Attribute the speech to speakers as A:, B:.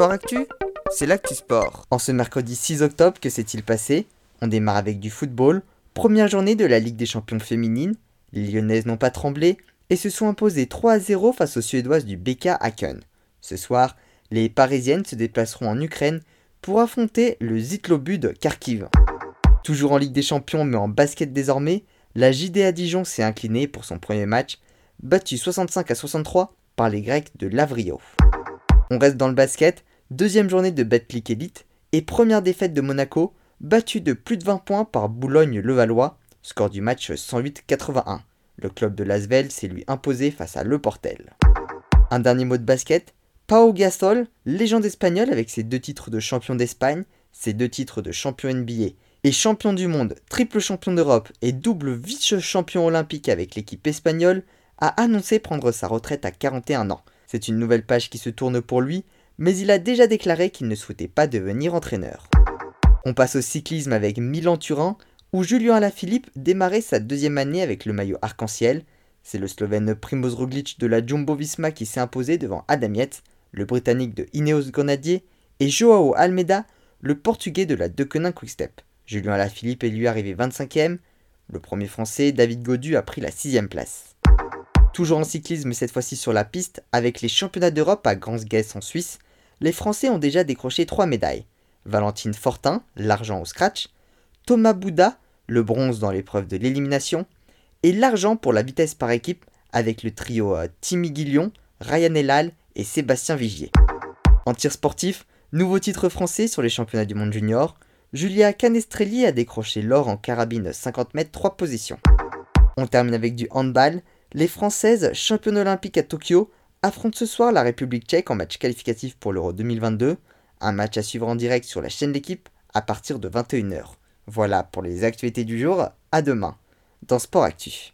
A: Sport Actu, c'est l'actu sport. En ce mercredi 6 octobre, que s'est-il passé? On démarre avec du football. Première journée de la Ligue des champions féminines. Les Lyonnaises n'ont pas tremblé et se sont imposées 3 à 0 face aux Suédoises du BK Haken. Ce soir, les Parisiennes se déplaceront en Ukraine pour affronter le Zitlobud Kharkiv. Toujours en Ligue des champions mais en basket désormais, la JDA Dijon s'est inclinée pour son premier match, battu 65 à 63 par les Grecs de Lavrio. On reste dans le basket, deuxième journée de Betclic Elite et première défaite de Monaco, battue de plus de 20 points par Boulogne-Levallois, score du match 108-81. Le club de Lasvel s'est lui imposé face à Le Portel. Un dernier mot de basket, Pau Gasol, légende espagnole avec ses deux titres de champion d'Espagne, ses deux titres de champion NBA et champion du monde, triple champion d'Europe et double vice-champion olympique avec l'équipe espagnole, a annoncé prendre sa retraite à 41 ans. C'est une nouvelle page qui se tourne pour lui, mais il a déjà déclaré qu'il ne souhaitait pas devenir entraîneur. On passe au cyclisme avec Milan-Turin, où Julien Alaphilippe démarrait sa deuxième année avec le maillot arc-en-ciel. C'est le Slovène Primoz Roglic de la Jumbo-Visma qui s'est imposé devant Adam Yates, le Britannique de Ineos Grenadier, et Joao Almeida, le Portugais de la Deceuninck Quickstep. Julien Alaphilippe est lui arrivé 25e. Le premier Français, David Godu, a pris la sixième place. Toujours en cyclisme, cette fois-ci sur la piste, avec les championnats d'Europe à Gransgess en Suisse, les Français ont déjà décroché trois médailles. Valentine Fortin, l'argent au scratch, Thomas Bouda, le bronze dans l'épreuve de l'élimination, et l'argent pour la vitesse par équipe avec le trio euh, Timmy Guillon, Ryan Elal et Sébastien Vigier. En tir sportif, nouveau titre français sur les championnats du monde junior, Julia Canestrelli a décroché l'or en carabine 50 mètres 3 positions. On termine avec du handball, les Françaises, championnes olympiques à Tokyo, affrontent ce soir la République tchèque en match qualificatif pour l'Euro 2022. Un match à suivre en direct sur la chaîne d'équipe à partir de 21h. Voilà pour les actualités du jour, à demain dans Sport Actu.